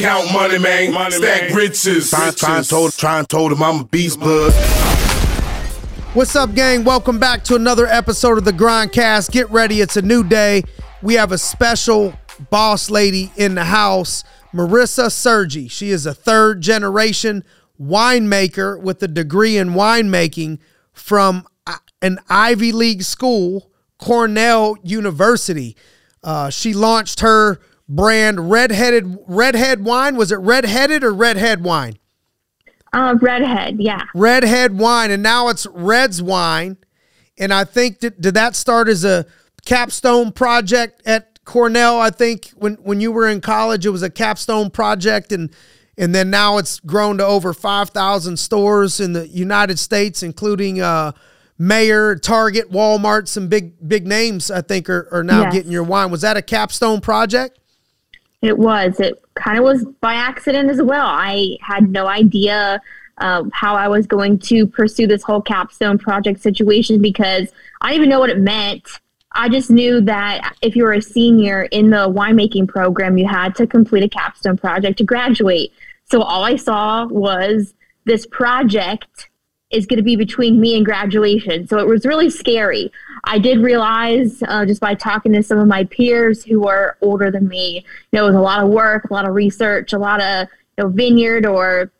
Count money, man. Money, stack man. riches. Try, try, told, try told him I'm a beast blood. What's up, gang? Welcome back to another episode of the Grindcast. Get ready, it's a new day. We have a special boss lady in the house, Marisa Sergi. She is a third generation winemaker with a degree in winemaking from an Ivy League school, Cornell University. Uh, she launched her brand redheaded redhead wine. Was it redheaded or redhead wine? Uh, redhead, yeah. Redhead wine, and now it's Reds wine. And I think that did that start as a capstone project at Cornell? I think when when you were in college, it was a capstone project, and and then now it's grown to over five thousand stores in the United States, including uh, Meijer, Target, Walmart, some big big names. I think are, are now yes. getting your wine. Was that a capstone project? It was. It kind of was by accident as well. I had no idea uh, how I was going to pursue this whole capstone project situation because I didn't even know what it meant. I just knew that if you were a senior in the winemaking program, you had to complete a capstone project to graduate. So all I saw was this project is going to be between me and graduation. So it was really scary. I did realize uh, just by talking to some of my peers who are older than me, you know, it was a lot of work, a lot of research, a lot of you know, vineyard or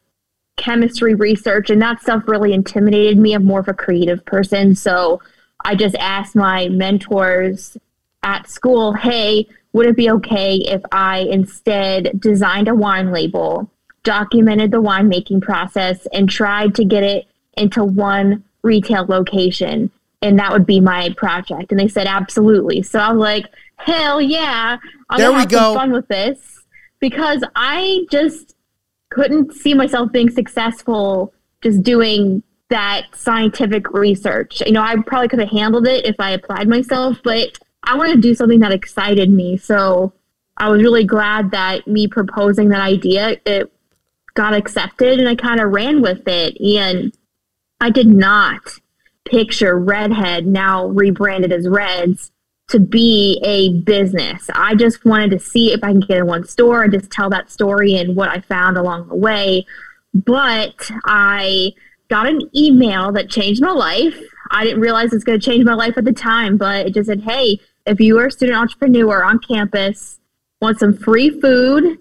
chemistry research, and that stuff really intimidated me. I'm more of a creative person. So I just asked my mentors at school, hey, would it be okay if I instead designed a wine label, documented the winemaking process, and tried to get it into one retail location and that would be my project. And they said absolutely. So i was like hell yeah i'm there gonna have go. some fun with this. Because i just couldn't see myself being successful just doing that scientific research. You know i probably could have handled it if i applied myself but i wanted to do something that excited me. So i was really glad that me proposing that idea it got accepted and i kind of ran with it. And I did not picture Redhead, now rebranded as Reds, to be a business. I just wanted to see if I can get in one store and just tell that story and what I found along the way. But I got an email that changed my life. I didn't realize it's going to change my life at the time, but it just said, hey, if you are a student entrepreneur on campus, want some free food,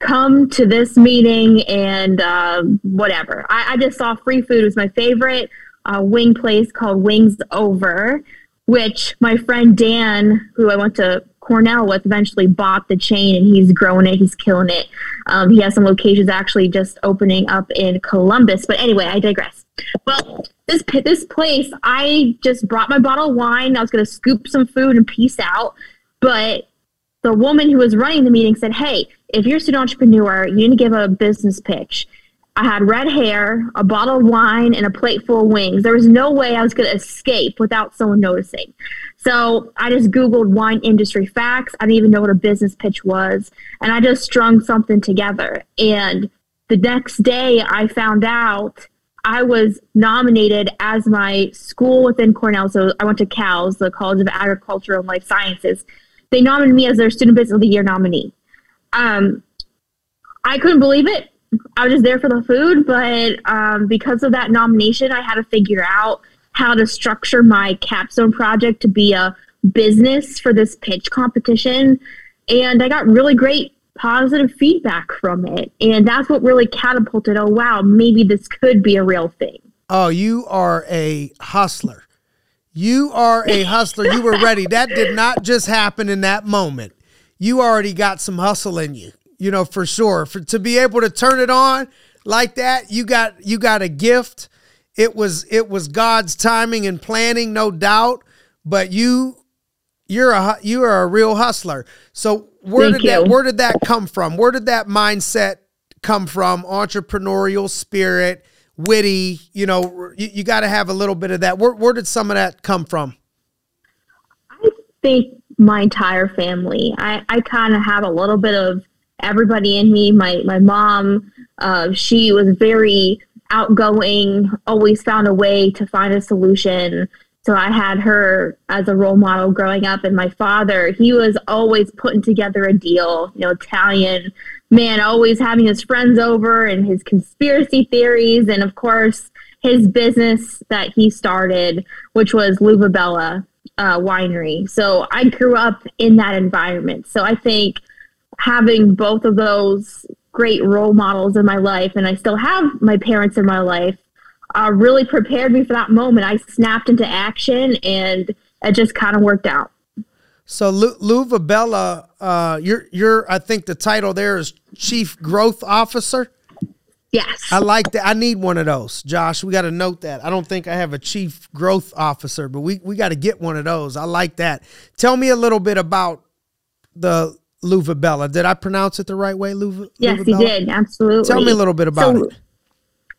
come to this meeting and uh, whatever. I, I, just saw free food was my favorite uh, wing place called Wings Over, which my friend Dan, who I went to Cornell with, eventually bought the chain and he's growing it. He's killing it. Um, he has some locations actually just opening up in Columbus. But anyway, I digress. Well, this this place, I just brought my bottle of wine. I was going to scoop some food and peace out. But the woman who was running the meeting said, Hey, if you're a student entrepreneur, you need to give a business pitch. I had red hair, a bottle of wine, and a plate full of wings. There was no way I was going to escape without someone noticing. So I just Googled wine industry facts. I didn't even know what a business pitch was. And I just strung something together. And the next day, I found out I was nominated as my school within Cornell. So I went to CALS, the College of Agriculture and Life Sciences they nominated me as their Student Business of the Year nominee. Um, I couldn't believe it. I was just there for the food, but um, because of that nomination, I had to figure out how to structure my capstone project to be a business for this pitch competition. And I got really great positive feedback from it. And that's what really catapulted oh, wow, maybe this could be a real thing. Oh, you are a hustler. You are a hustler. You were ready. That did not just happen in that moment. You already got some hustle in you, you know, for sure. For to be able to turn it on like that, you got you got a gift. It was it was God's timing and planning, no doubt. But you you're a you are a real hustler. So where Thank did you. that where did that come from? Where did that mindset come from? Entrepreneurial spirit witty. You know, you, you got to have a little bit of that. Where, where did some of that come from? I think my entire family. I, I kind of have a little bit of everybody in me. My my mom, uh, she was very outgoing, always found a way to find a solution. So I had her as a role model growing up, and my father, he was always putting together a deal, you know, Italian man, always having his friends over and his conspiracy theories, and of course, his business that he started, which was L'Uva uh, Winery. So I grew up in that environment. So I think having both of those great role models in my life, and I still have my parents in my life, uh, really prepared me for that moment. I snapped into action, and it just kind of worked out. So L'Uva Bella, uh, you're you're I think the title there is Chief Growth Officer. Yes. I like that. I need one of those, Josh. We got to note that. I don't think I have a chief growth officer, but we, we got to get one of those. I like that. Tell me a little bit about the L'Uva Bella. Did I pronounce it the right way, L'Uva? Yes, you did. Absolutely. Tell me a little bit about so, it.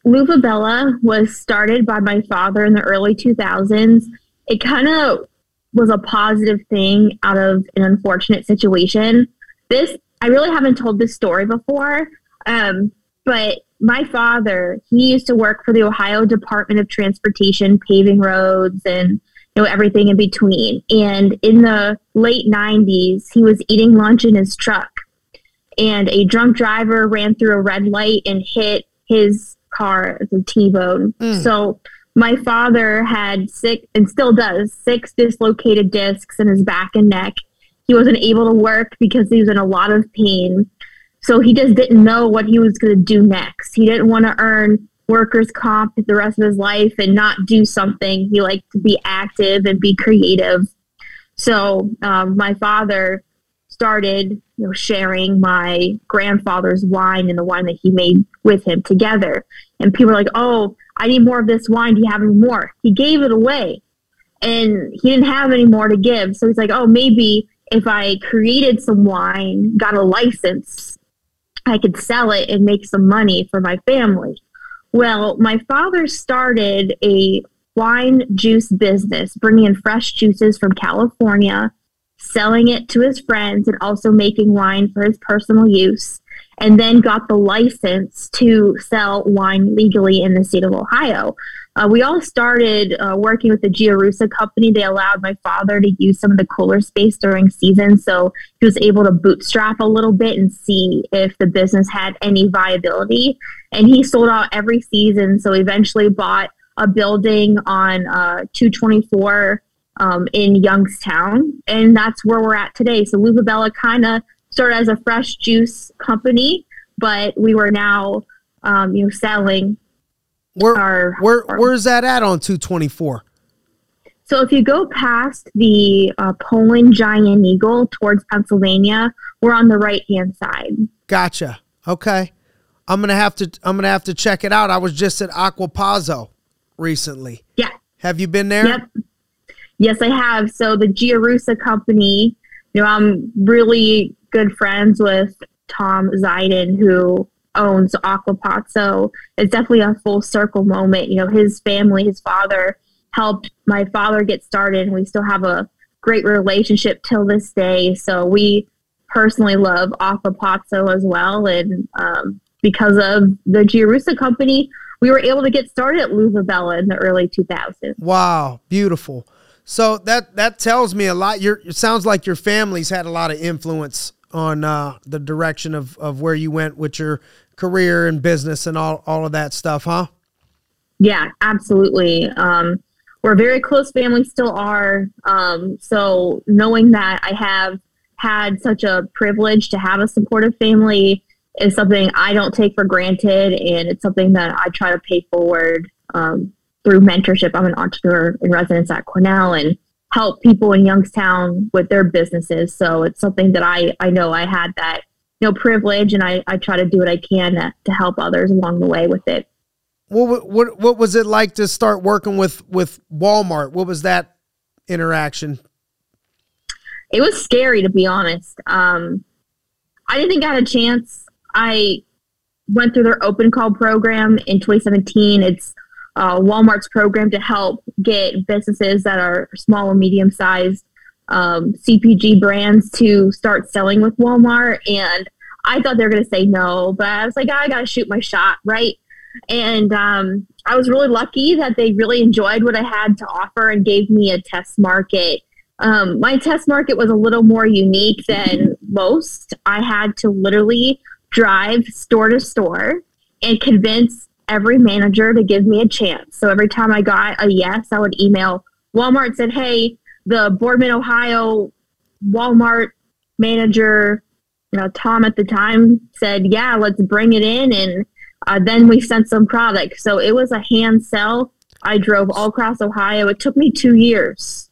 L'Uva Bella was started by my father in the early 2000s. It kind of was a positive thing out of an unfortunate situation. This, I really haven't told this story before, um, but my father, he used to work for the Ohio Department of Transportation, paving roads and you know everything in between. And in the late 90s, he was eating lunch in his truck, and a drunk driver ran through a red light and hit his car as a T-bone. Mm. So my father had six and still does six dislocated discs in his back and neck. He wasn't able to work because he was in a lot of pain. So he just didn't know what he was going to do next. He didn't want to earn workers' comp the rest of his life and not do something. He liked to be active and be creative. So um, my father started you know, sharing my grandfather's wine and the wine that he made with him together. And people were like, oh, I need more of this wine. Do you have any more? He gave it away and he didn't have any more to give. So he's like, oh, maybe if I created some wine, got a license, I could sell it and make some money for my family. Well, my father started a wine juice business, bringing in fresh juices from California, selling it to his friends, and also making wine for his personal use. And then got the license to sell wine legally in the state of Ohio. Uh, we all started uh, working with the Giarusa company. They allowed my father to use some of the cooler space during season, so he was able to bootstrap a little bit and see if the business had any viability. And he sold out every season, so eventually bought a building on uh, 224 um, in Youngstown, and that's where we're at today. So L'Uva Bella kind of started as a fresh juice company, but we were now, um, you know, selling where, where where's that at on 224? So if you go past the uh, Poland Giant Eagle towards Pennsylvania, we're on the right hand side. Gotcha. Okay. I'm gonna have to I'm gonna have to check it out. I was just at Aquapazzo recently. Yeah. Have you been there? Yep. Yes, I have. So the Giarusa company, you know, I'm really good friends with Tom Ziden, who owns Aquapazzo. So it's definitely a full circle moment. You know, his family, his father helped my father get started, and we still have a great relationship till this day. So we personally love Aquapazzo as well. And um, because of the Giarusa company, we were able to get started at L'Uva Bella in the early 2000s. Wow, beautiful. So that that tells me a lot. Your it sounds like your family's had a lot of influence on uh, the direction of, of where you went with your career and business and all, all of that stuff, huh? Yeah, absolutely. Um, we're very close family, still are. Um, so knowing that I have had such a privilege to have a supportive family is something I don't take for granted, and it's something that I try to pay forward um, through mentorship. I'm an entrepreneur in residence at Cornell, and help people in Youngstown with their businesses. So it's something that I, I know I had that, you know, privilege and I, I try to do what I can to, to help others along the way with it. What, what, what was it like to start working with, with Walmart? What was that interaction? It was scary to be honest. Um, I didn't think I had a chance. I went through their open call program in 2017. It's uh, Walmart's program to help get businesses that are small and medium sized um, CPG brands to start selling with Walmart. And I thought they were going to say no, but I was like, I got to shoot my shot, right? And um, I was really lucky that they really enjoyed what I had to offer and gave me a test market. Um, my test market was a little more unique than most. I had to literally drive store to store and convince every manager to give me a chance. So every time I got a yes, I would email Walmart and said, "Hey, the Boardman, Ohio Walmart manager, you know, Tom at the time said, "Yeah, let's bring it in." And uh, then we sent some product. So it was a hand sell. I drove all across Ohio. It took me two years.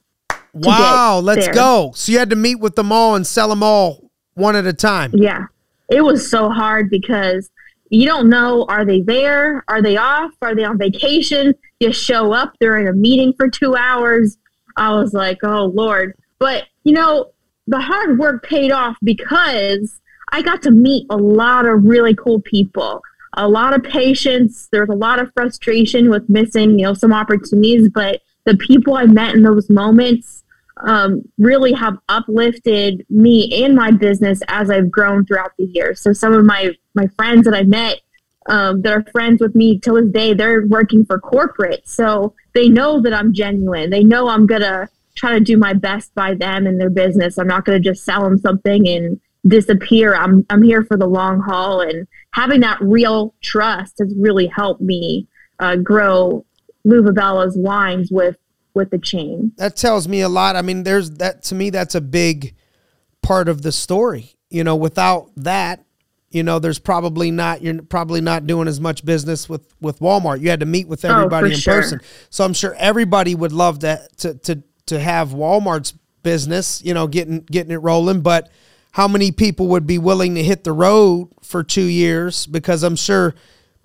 Wow, let's there. go. So you had to meet with them all and sell them all one at a time. Yeah. It was so hard because you don't know are they there? Are they off? Are they on vacation? You show up, they're in a meeting for two hours. I was like, oh Lord. But you know, the hard work paid off because I got to meet a lot of really cool people, a lot of patience. There's a lot of frustration with missing, you know, some opportunities, but the people I met in those moments um, really have uplifted me and my business as I've grown throughout the years. So some of my my friends that I met um, that are friends with me till this day, they're working for corporate, so they know that I'm genuine. They know I'm gonna try to do my best by them and their business. I'm not gonna just sell them something and disappear. I'm I'm here for the long haul, and having that real trust has really helped me uh, grow L'Uva Bella's wines with with the chain. That tells me a lot. I mean, there's that to me. That's a big part of the story. You know, without that, you know, there's probably not you're probably not doing as much business with with Walmart. You had to meet with oh, everybody oh, in sure. person. So I'm sure everybody would love that to to to have Walmart's business, you know, getting getting it rolling, but how many people would be willing to hit the road for 2 years because I'm sure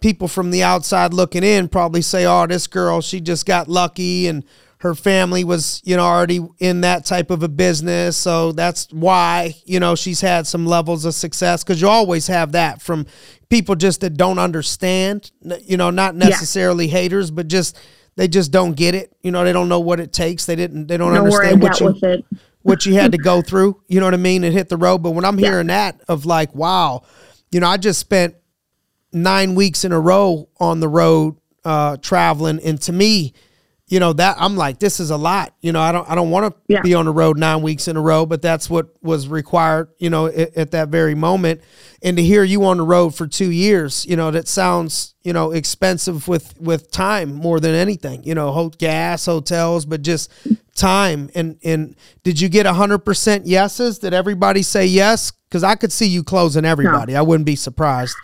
people from the outside looking in probably say, "Oh, this girl, she just got lucky and her family was, you know, already in that type of a business. So that's why, you know, she's had some levels of success because you always have that from people just that don't understand, you know, not necessarily yeah. haters, but just they just don't get it. You know, they don't know what it takes. They didn't, they don't, don't understand what you, what you had to go through, you know what I mean, and hit the road. But when I'm hearing yeah. that of like, wow, you know, I just spent nine weeks in a row on the road uh, traveling. And to me, you know that I'm like this is a lot. You know, I don't I don't want to yeah. be on the road 9 weeks in a row, but that's what was required, you know, at, at, that very moment. And to hear you on the road for 2 years, you know, that sounds, you know, expensive with with time more than anything. You know, gas, hotels, but just time. And and did you get 100% yeses? Did everybody say yes? Cuz I could see you closing everybody. No. I wouldn't be surprised.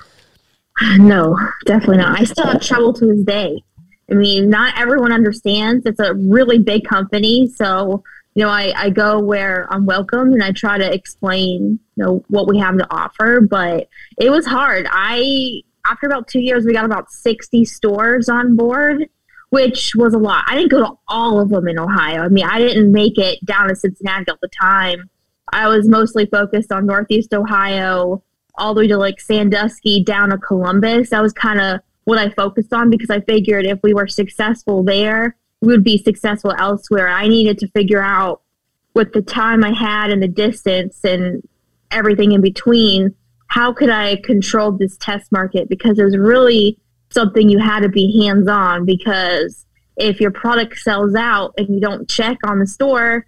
No, definitely not. I still have trouble to this day I mean, not everyone understands. It's a really big company, so you know, I, I go where I'm welcome and I try to explain, you know, what we have to offer. But it was hard. I after about two years, we got about 60 stores on board, which was a lot. I didn't go to all of them in Ohio. I mean, I didn't make it down to Cincinnati at the time. I was mostly focused on Northeast Ohio, all the way to like Sandusky, down to Columbus. That was kind of what I focused on because I figured if we were successful there, we would be successful elsewhere. I needed to figure out with the time I had and the distance and everything in between, how could I control this test market? Because it was really something you had to be hands on because if your product sells out and you don't check on the store,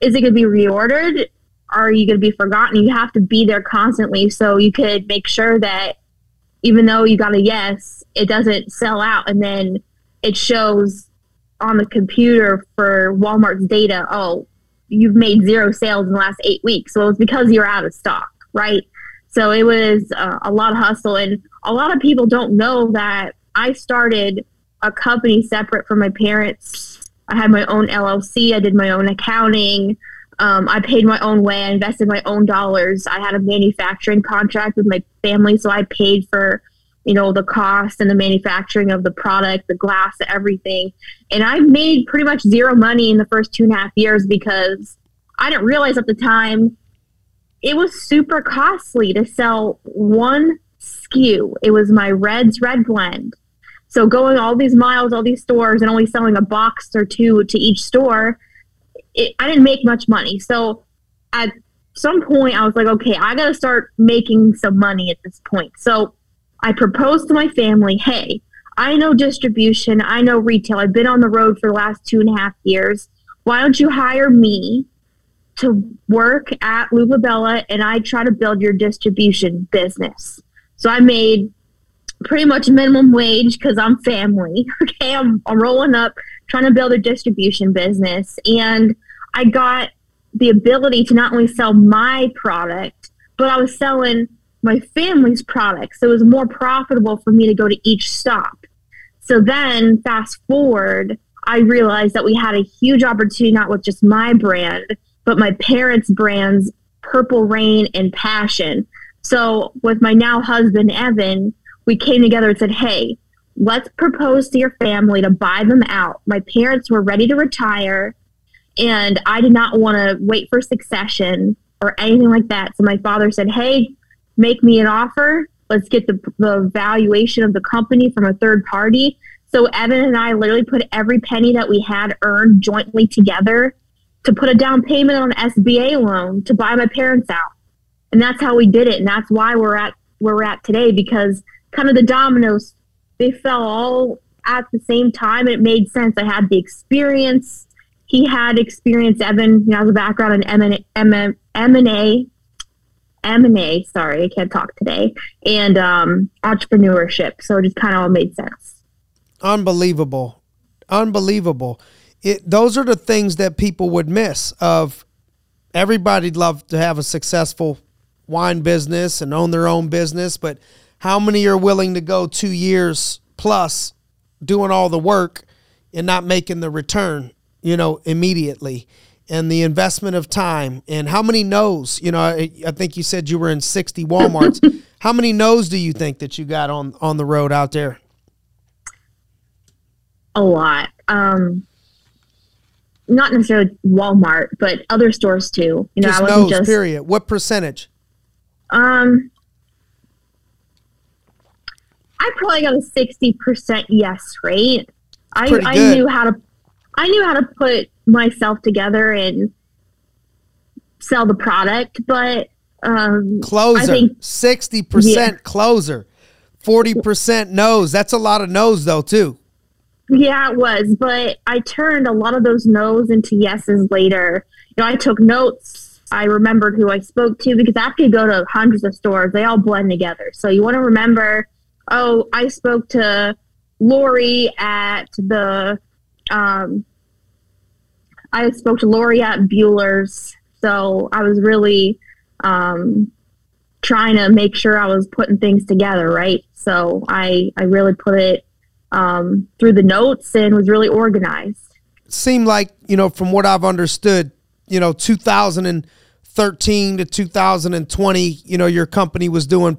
is it going to be reordered? Are you going to be forgotten? You have to be there constantly so you could make sure that even though you got a yes, it doesn't sell out. And then it shows on the computer for Walmart's data, oh, you've made zero sales in the last eight weeks. So it was because you're out of stock, right? So it was uh, a lot of hustle. And a lot of people don't know that I started a company separate from my parents. I had my own LLC, I did my own accounting. Um, I paid my own way. I invested my own dollars. I had a manufacturing contract with my family, so I paid for you know the cost and the manufacturing of the product, the glass, everything. And I made pretty much zero money in the first two and a half years because I didn't realize at the time it was super costly to sell one SKU. It was my Reds Red Blend. So going all these miles, all these stores, and only selling a box or two to each store it, I didn't make much money. So at some point, I was like, okay, I got to start making some money at this point. So I proposed to my family, hey, I know distribution, I know retail. I've been on the road for the last two and a half years. Why don't you hire me to work at L'Uva Bella and I try to build your distribution business? So I made pretty much minimum wage because I'm family. Okay, I'm, I'm rolling up trying to build a distribution business. And I got the ability to not only sell my product, but I was selling my family's products. So it was more profitable for me to go to each stop. So then, fast forward, I realized that we had a huge opportunity, not with just my brand, but my parents' brands, Purple Rain and Passion. So, with my now husband, Evan, we came together and said, hey, let's propose to your family to buy them out. My parents were ready to retire, and I did not want to wait for succession or anything like that. So my father said, hey, make me an offer. Let's get the, the valuation of the company from a third party. So Evan and I literally put every penny that we had earned jointly together to put a down payment on an SBA loan to buy my parents out. And that's how we did it. And that's why we're at where we're at today because kind of the dominoes they fell all at the same time. It made sense. I had the experience. He had experience. Evan, know, has a background in M and M and A, M and A. Sorry, I can't talk today. And um, entrepreneurship. So it just kind of all made sense. Unbelievable, unbelievable. It, those are the things that people would miss. Of everybody'd love to have a successful wine business and own their own business, but how many are willing to go two years plus doing all the work and not making the return, you know, immediately? And the investment of time and how many no's, you know, I, I think you said you were in 60 Walmarts. how many no's do you think that you got on, on the road out there? A lot. Um, not necessarily Walmart, but other stores too. You know, just I wasn't just period. What percentage? Um, I probably got a sixty percent yes rate. I, I knew how to I knew how to put myself together and sell the product, but um, closer sixty percent yeah. closer, forty percent no's. That's a lot of no's though too. Yeah, it was, but I turned a lot of those no's into yeses later. You know, I took notes. I remembered who I spoke to because after you go to hundreds of stores, they all blend together. So you want to remember oh, I spoke to Lori at the, um, I spoke to Lori at Buehler's. So I was really um, trying to make sure I was putting things together, right? So I, I really put it um, through the notes and was really organized. seemed like, you know, from what I've understood, you know, 2013 to 2020, you know, your company was doing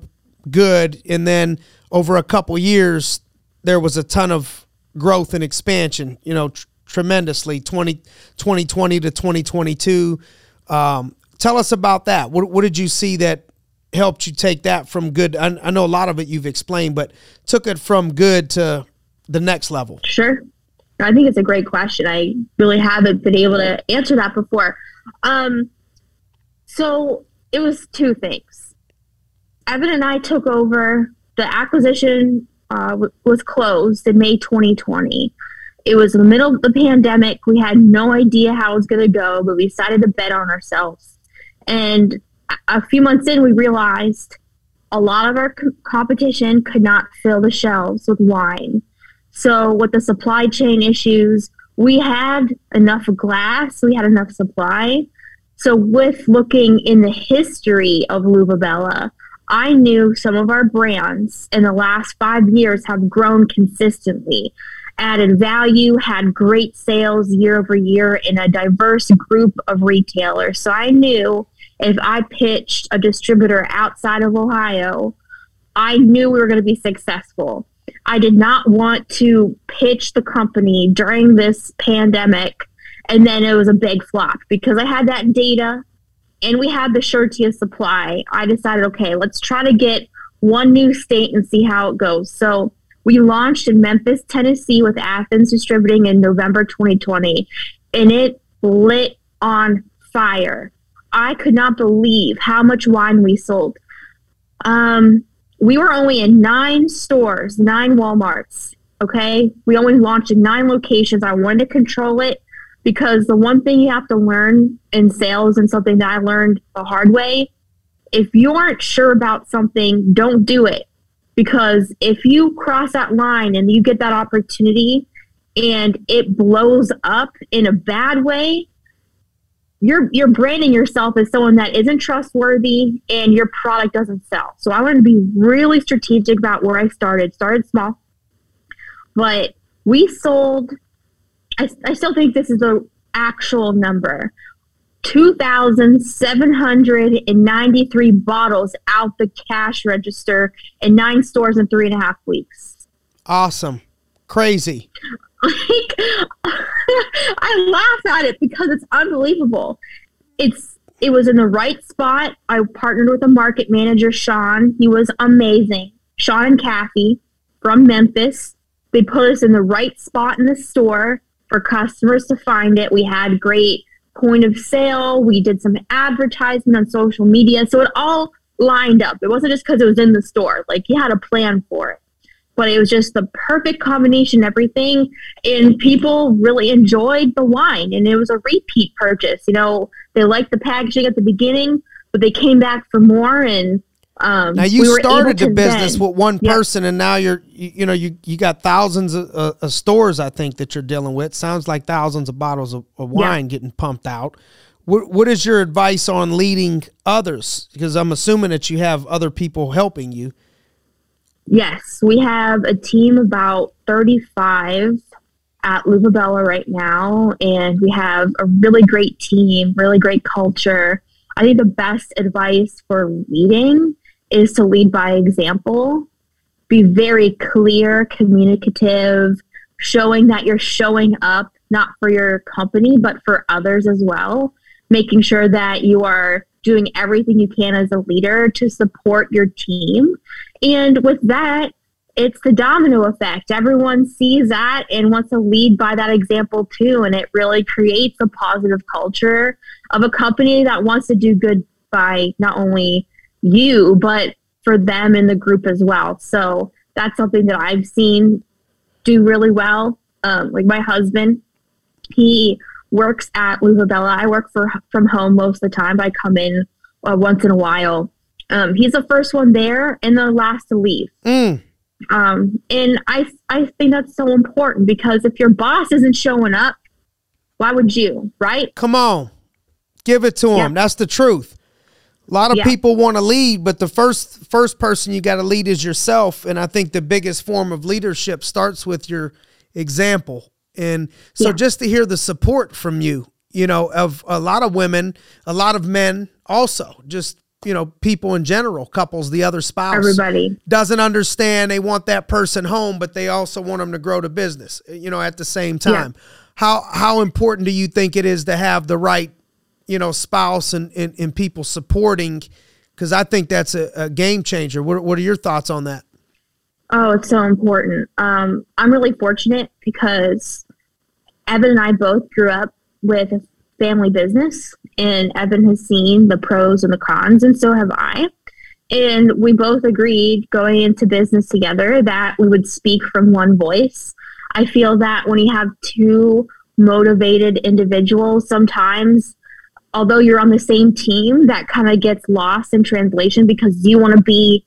good. And then over a couple years, there was a ton of growth and expansion, you know, tr- tremendously 20, 2020 to 2022. Um, tell us about that. What, what did you see that helped you take that from good? I, I know a lot of it you've explained, but took it from good to the next level. Sure. I think it's a great question. I really haven't been able to answer that before. Um, so it was two things. Evan and I took over the acquisition uh, was closed in May 2020. It was in the middle of the pandemic. We had no idea how it was going to go, but we decided to bet on ourselves. And a few months in, we realized a lot of our co- competition could not fill the shelves with wine. So, with the supply chain issues, we had enough glass, we had enough supply. So, with looking in the history of L'Uva Bella, I knew some of our brands in the last five years have grown consistently, added value, had great sales year over year in a diverse group of retailers. So I knew if I pitched a distributor outside of Ohio, I knew we were going to be successful. I did not want to pitch the company during this pandemic and then it was a big flop because I had that data and we had the surety of supply, I decided, okay, let's try to get one new state and see how it goes. So we launched in Memphis, Tennessee with Athens Distributing in November 2020, and it lit on fire. I could not believe how much wine we sold. Um, we were only in nine stores, nine Walmarts Okay. We only launched in nine locations. I wanted to control it because the one thing you have to learn in sales and something that I learned the hard way if you aren't sure about something, don't do it. Because if you cross that line and you get that opportunity and it blows up in a bad way, you're you're branding yourself as someone that isn't trustworthy and your product doesn't sell. So I want to be really strategic about where I started. Started small, but we sold. I, I still think this is the actual number. 2,793 bottles out the cash register in nine stores in three and a half weeks. Awesome. Crazy. Like, I laugh at it because it's unbelievable. It's it was in the right spot. I partnered with a market manager, Sean. He was amazing. Sean and Kathy from Memphis. They put us in the right spot in the store for customers to find it. We had great point of sale. We did some advertisement on social media. So it all lined up. It wasn't just because it was in the store. Like you had a plan for it but it was just the perfect combination everything and people really enjoyed the wine and it was a repeat purchase you know they liked the packaging at the beginning but they came back for more and um, now you we started the business then, with one person and now you're you, you, know you you got thousands of, uh, of, stores i think that you're dealing with. Sounds like thousands of bottles of, of wine getting pumped out. What, what is your advice on leading others? Because i'm assuming that you have other people helping you. Yes, we have a team about 35 at L'Uva Bella right now, and we have a really great team, really great culture. I think the best advice for leading is to lead by example. Be very clear, communicative, showing that you're showing up not for your company, but for others as well. Making sure that you are doing everything you can as a leader to support your team and with that, it's the domino effect. Everyone sees that and wants to lead by that example too. And it really creates a positive culture of a company that wants to do good by not only you, but for them in the group as well. So that's something that I've seen do really well. Um, like my husband, he works at L'Uva Bella. I work for from home most of the time, I come in uh, once in a while. Um, he's the first one there and the last to leave. Mm. Um, and I I think that's so important because if your boss isn't showing up, why would you? Right? Come on, give it to him. That's the truth. A lot of yeah. people want to lead, but the first first person you got to lead is yourself. And I think the biggest form of leadership starts with your example. And so, yeah. just to hear the support from you, you know, of a lot of women, a lot of men, also just you know, people in general, couples, the other spouse, everybody doesn't understand. They want that person home, but they also want them to grow the business. You know, at the same time, yeah. how how important do you think it is to have the right, you know, spouse and and, and people supporting? Because I think that's a, a game changer. What what are your thoughts on that? Oh, it's so important. Um, I'm really fortunate because Evan and I both grew up with a family business, and Evan has seen the pros and the cons, and so have I. And we both agreed going into business together that we would speak from one voice. I feel that when you have two motivated individuals, sometimes, although you're on the same team, that kind of gets lost in translation because you want to be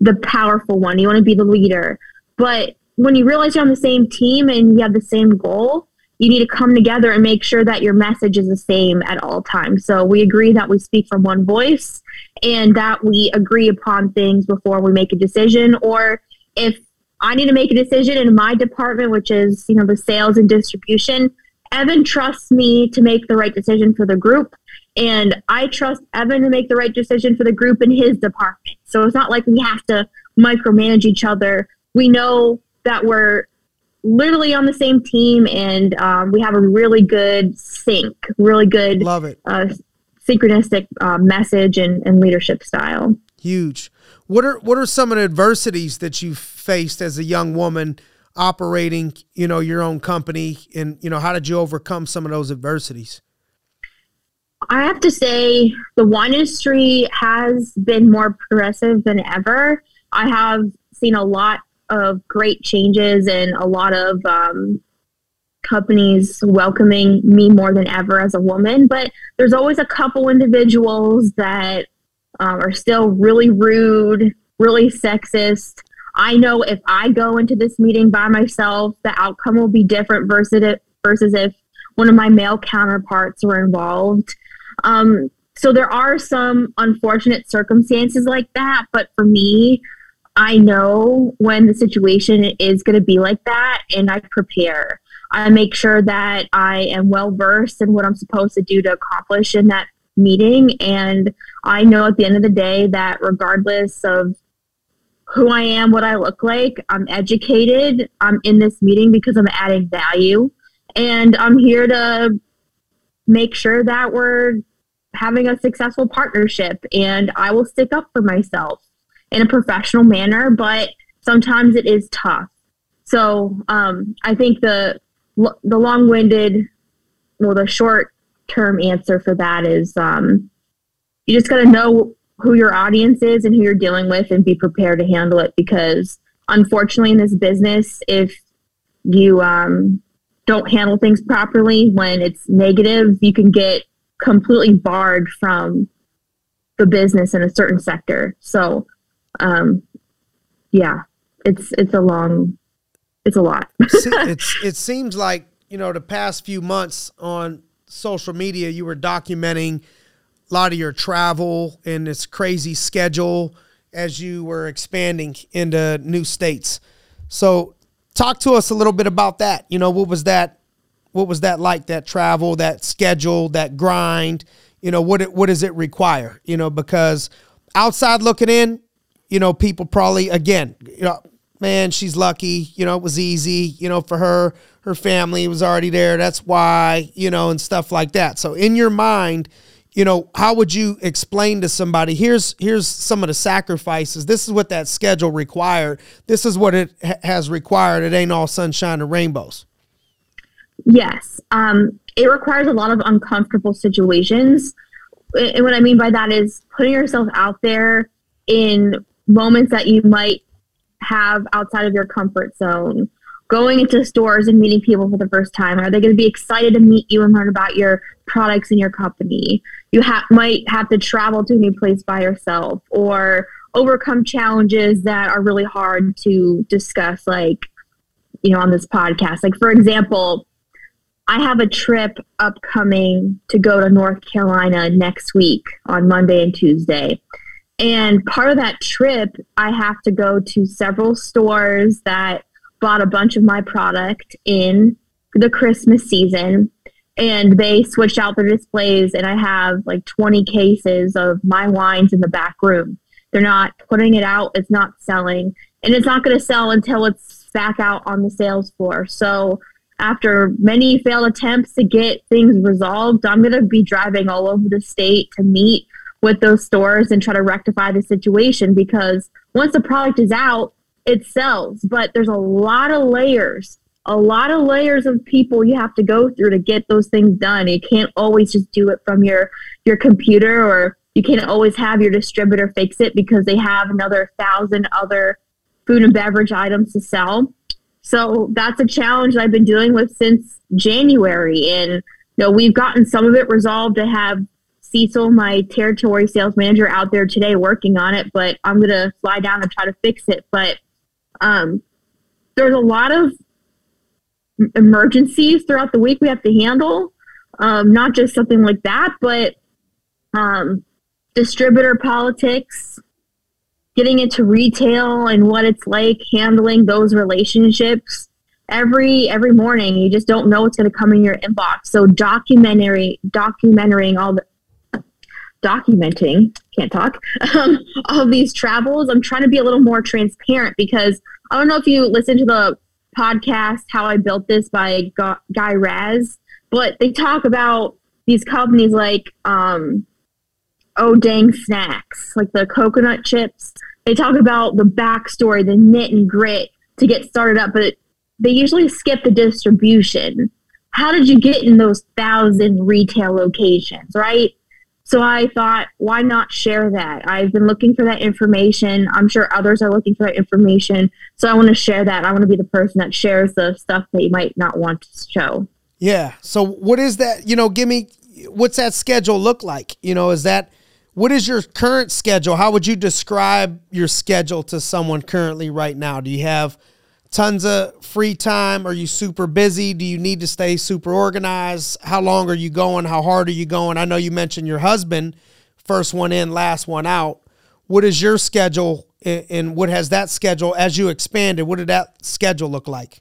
the powerful one, you want to be the leader. But when you realize you're on the same team and you have the same goal, you need to come together and make sure that your message is the same at all times. So we agree that we speak from one voice and that we agree upon things before we make a decision. Or if I need to make a decision in my department, which is, you know, the sales and distribution, Evan trusts me to make the right decision for the group. And I trust Evan to make the right decision for the group in his department. So it's not like we have to micromanage each other. We know that we're literally on the same team, and um, we have a really good sync, really good, love it, uh, synchronistic uh, message and, and leadership style. Huge. What are what are some of the adversities that you faced as a young woman operating, you know, your own company, and you know, how did you overcome some of those adversities? I have to say, the wine industry has been more progressive than ever. I have seen a lot of great changes and a lot of um, companies welcoming me more than ever as a woman, but there's always a couple individuals that um, are still really rude, really sexist. I know if I go into this meeting by myself, the outcome will be different versus it, versus if one of my male counterparts were involved. Um, so there are some unfortunate circumstances like that, but for me, I know when the situation is going to be like that and I prepare. I make sure that I am well versed in what I'm supposed to do to accomplish in that meeting. And I know at the end of the day that regardless of who I am, what I look like, I'm educated. I'm in this meeting because I'm adding value. And I'm here to make sure that we're having a successful partnership. And I will stick up for myself in a professional manner, but sometimes it is tough. So um, I think the the long winded, well, the short term answer for that is um, you just got to know who your audience is and who you're dealing with and be prepared to handle it because unfortunately in this business if you um, don't handle things properly when it's negative you can get completely barred from the business in a certain sector. So um, yeah it's it's a long it's a lot. It's, it seems like you know the past few months on social media, you were documenting a lot of your travel and this crazy schedule as you were expanding into new states. So, talk to us a little bit about that. You know, what was that? What was that like? That travel, that schedule, that grind. You know, what it, what does it require? You know, because outside looking in, you know, people probably again, you know, man, she's lucky. You know, it was easy. You know, for her, her family was already there. That's why, you know, and stuff like that. So in your mind, you know, how would you explain to somebody? Here's here's some of the sacrifices. This is what that schedule required. This is what it ha- has required. It ain't all sunshine and rainbows. Yes, um, it requires a lot of uncomfortable situations. And what I mean by that is putting yourself out there in moments that you might have outside of your comfort zone? Going into stores and meeting people for the first time, are they going to be excited to meet you and learn about your products and your company? You ha- might have to travel to a new place by yourself or overcome challenges that are really hard to discuss, like, you know, on this podcast. Like, for example, I have a trip upcoming to go to North Carolina next week on Monday and Tuesday. And part of that trip, I have to go to several stores that bought a bunch of my product in the Christmas season. And they switched out their displays, and I have like 20 cases of my wines in the back room. They're not putting it out, it's not selling, and it's not going to sell until it's back out on the sales floor. So, after many failed attempts to get things resolved, I'm going to be driving all over the state to meet with those stores and try to rectify the situation because once the product is out, it sells. But there's a lot of layers, a lot of layers of people you have to go through to get those things done. You can't always just do it from your your computer or you can't always have your distributor fix it because they have another thousand other food and beverage items to sell. So that's a challenge I've been dealing with since January. And you know, we've gotten some of it resolved to have Cecil, my territory sales manager, out there today working on it, but I'm to fly down and try to fix it. But um, there's a lot of emergencies throughout the week we have to handle. Um, not just something like that, but um, distributor politics, getting into retail and what it's like handling those relationships every every morning you just don't know what's going to come in your inbox so documentary documenting all the documenting, can't talk, um, all these travels. I'm trying to be a little more transparent because I don't know if you listen to the podcast, How I Built This by Guy Raz, but they talk about these companies like, um, oh, dang snacks, like the coconut chips. They talk about the backstory, the knit and grit to get started up, but they usually skip the distribution. How did you get in those thousand retail locations, right? So I thought, why not share that? I've been looking for that information. I'm sure others are looking for that information. So I want to share that. I want to be the person that shares the stuff that you might not want to show. Yeah. So what is that? You know, give me what's that schedule look like? You know, is that what is your current schedule? How would you describe your schedule to someone currently right now? Do you have tons of free time? Are you super busy? Do you need to stay super organized? How long are you going? How hard are you going? I know you mentioned your husband, first one in, last one out. What is your schedule and what has that schedule as you expanded? What did that schedule look like?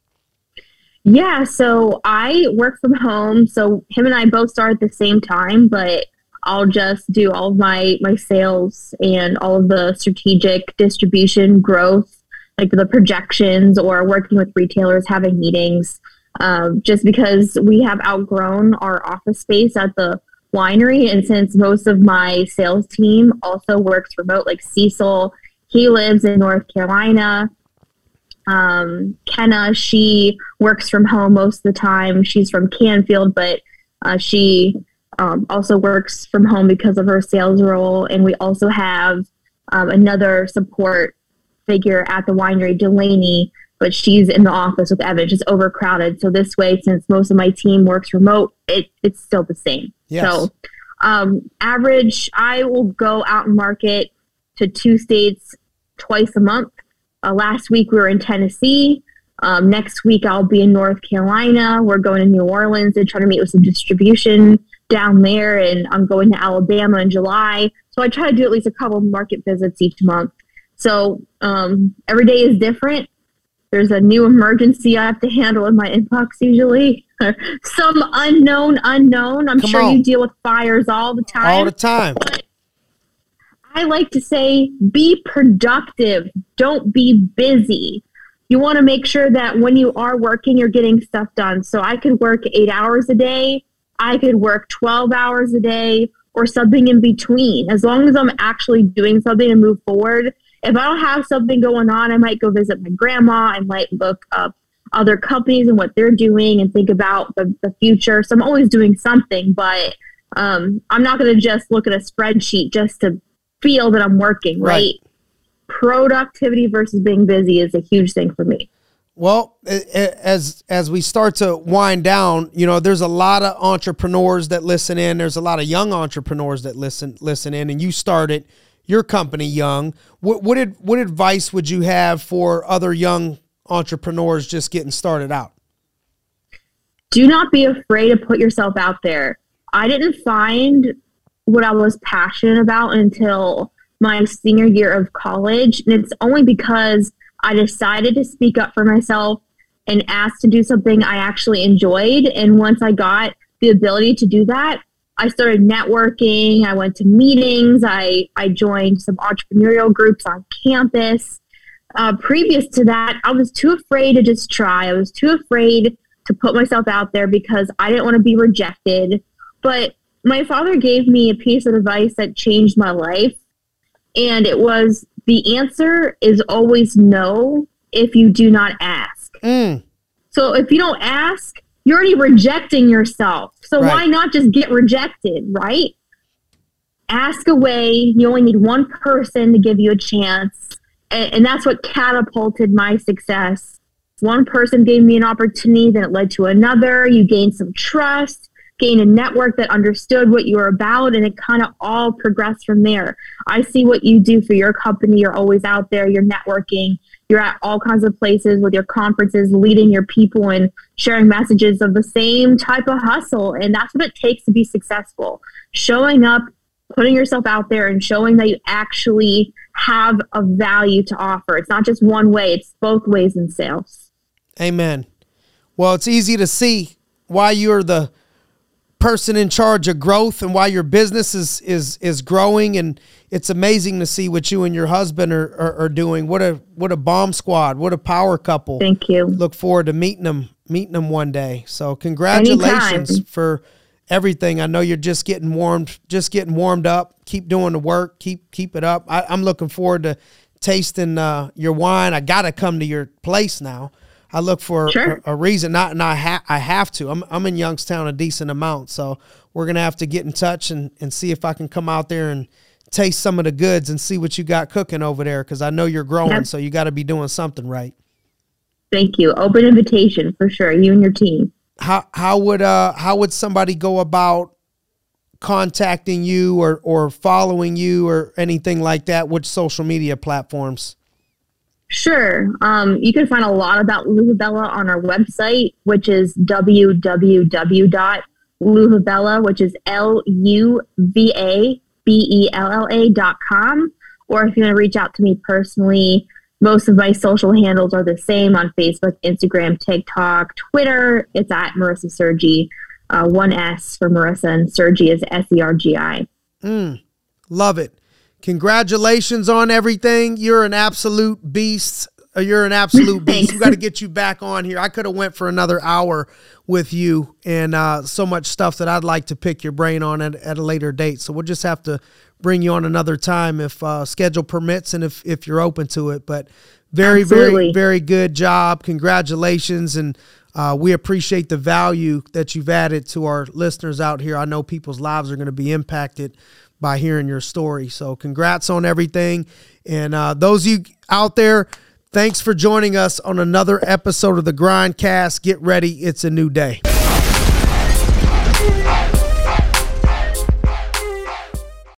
Yeah, so I work from home. So him and I both start at the same time, but I'll just do all of my my sales and all of the strategic distribution growth like the projections or working with retailers, having meetings, um, just because we have outgrown our office space at the winery. And since most of my sales team also works remote, like Cecil, he lives in North Carolina. Um, Kenna, she works from home most of the time. She's from Canfield, but uh, she um, also works from home because of her sales role. And we also have um, another support figure at the winery, Delaney, but she's in the office with Evan, just overcrowded. So this way, since most of my team works remote, it, it's still the same. Yes. So um, average, I will go out and market to two states twice a month. Uh, last week we were in Tennessee. Um, next week I'll be in North Carolina. We're going to New Orleans and trying to meet with some distribution down there, and I'm going to Alabama in July. So I try to do at least a couple market visits each month. So um, every day is different. There's a new emergency I have to handle in my inbox usually. Some unknown unknown. I'm Come sure on. you deal with fires all the time. All the time. I like to say be productive. Don't be busy. You want to make sure that when you are working, you're getting stuff done. So I could work eight hours a day. I could work 12 hours a day or something in between. As long as I'm actually doing something to move forward, if I don't have something going on, I might go visit my grandma. I might look up other companies and what they're doing and think about the, the future. So I'm always doing something, but um, I'm not going to just look at a spreadsheet just to feel that I'm working, right? right? Productivity versus being busy is a huge thing for me. Well, as as we start to wind down, you know, there's a lot of entrepreneurs that listen in. There's a lot of young entrepreneurs that listen listen in, and you started your company young. What what did, what advice would you have for other young entrepreneurs just getting started out? Do not be afraid to put yourself out there. I didn't find what I was passionate about until my senior year of college, and it's only because I decided to speak up for myself and asked to do something I actually enjoyed. And once I got the ability to do that, I started networking. I went to meetings. I, I joined some entrepreneurial groups on campus. Uh, previous to that, I was too afraid to just try. I was too afraid to put myself out there because I didn't want to be rejected. But my father gave me a piece of advice that changed my life. And it was the answer is always no if you do not ask. Mm. So if you don't ask, you're already rejecting yourself. So right. why not just get rejected, right? Ask away. You only need one person to give you a chance. And, and that's what catapulted my success. One person gave me an opportunity, then it led to another. You gain some trust, gain a network that understood what you were about, and it kind of all progressed from there. I see what you do for your company. You're always out there, you're networking, you're at all kinds of places with your conferences, leading your people and sharing messages of the same type of hustle. And that's what it takes to be successful. Showing up, putting yourself out there, and showing that you actually have a value to offer. It's not just one way, it's both ways in sales. Amen. Well, it's easy to see why you're the person in charge of growth and why your business is is is growing. And it's amazing to see what you and your husband are, are, are, doing. What a what a bomb squad. What a power couple. Thank you. Look forward to meeting them meeting them one day. So congratulations Anytime. for everything. I know you're just getting warmed just getting warmed up. Keep doing the work. Keep keep it up. I, am looking forward to tasting uh, your wine. I gotta come to your place now I look for Sure. a, a reason. Not and I ha- I have to. I'm I'm in Youngstown a decent amount, so we're gonna have to get in touch and and see if I can come out there and taste some of the goods and see what you got cooking over there because I know you're growing, Yep. so you got to be doing something right. Thank you. Open invitation for sure. You and your team. How how would uh how would somebody go about contacting you or or following you or anything like that? Which social media platforms? Sure. Um, you can find a lot about L'Uva Bella on our website, which is www.luvabella, which is L U V A B E L L A dot com. Or if you want to reach out to me personally, most of my social handles are the same on Facebook, Instagram, TikTok, Twitter. It's at Marisa Sergi. Uh, one S for Marisa, and Sergi is S E R G I. Love it. Congratulations on everything. You're an absolute beast. Uh, You're an absolute beast. We got to get you back on here. I could have went for another hour with you and uh, so much stuff that I'd like to pick your brain on at, at a later date. So we'll just have to bring you on another time if uh, schedule permits and if, if you're open to it. But very, very, very good job. Congratulations. And uh, we appreciate the value that you've added to our listeners out here. I know people's lives are going to be impacted by hearing your story. So, congrats on everything. And uh, those of you out there, thanks for joining us on another episode of the Grindcast. Get ready, it's a new day.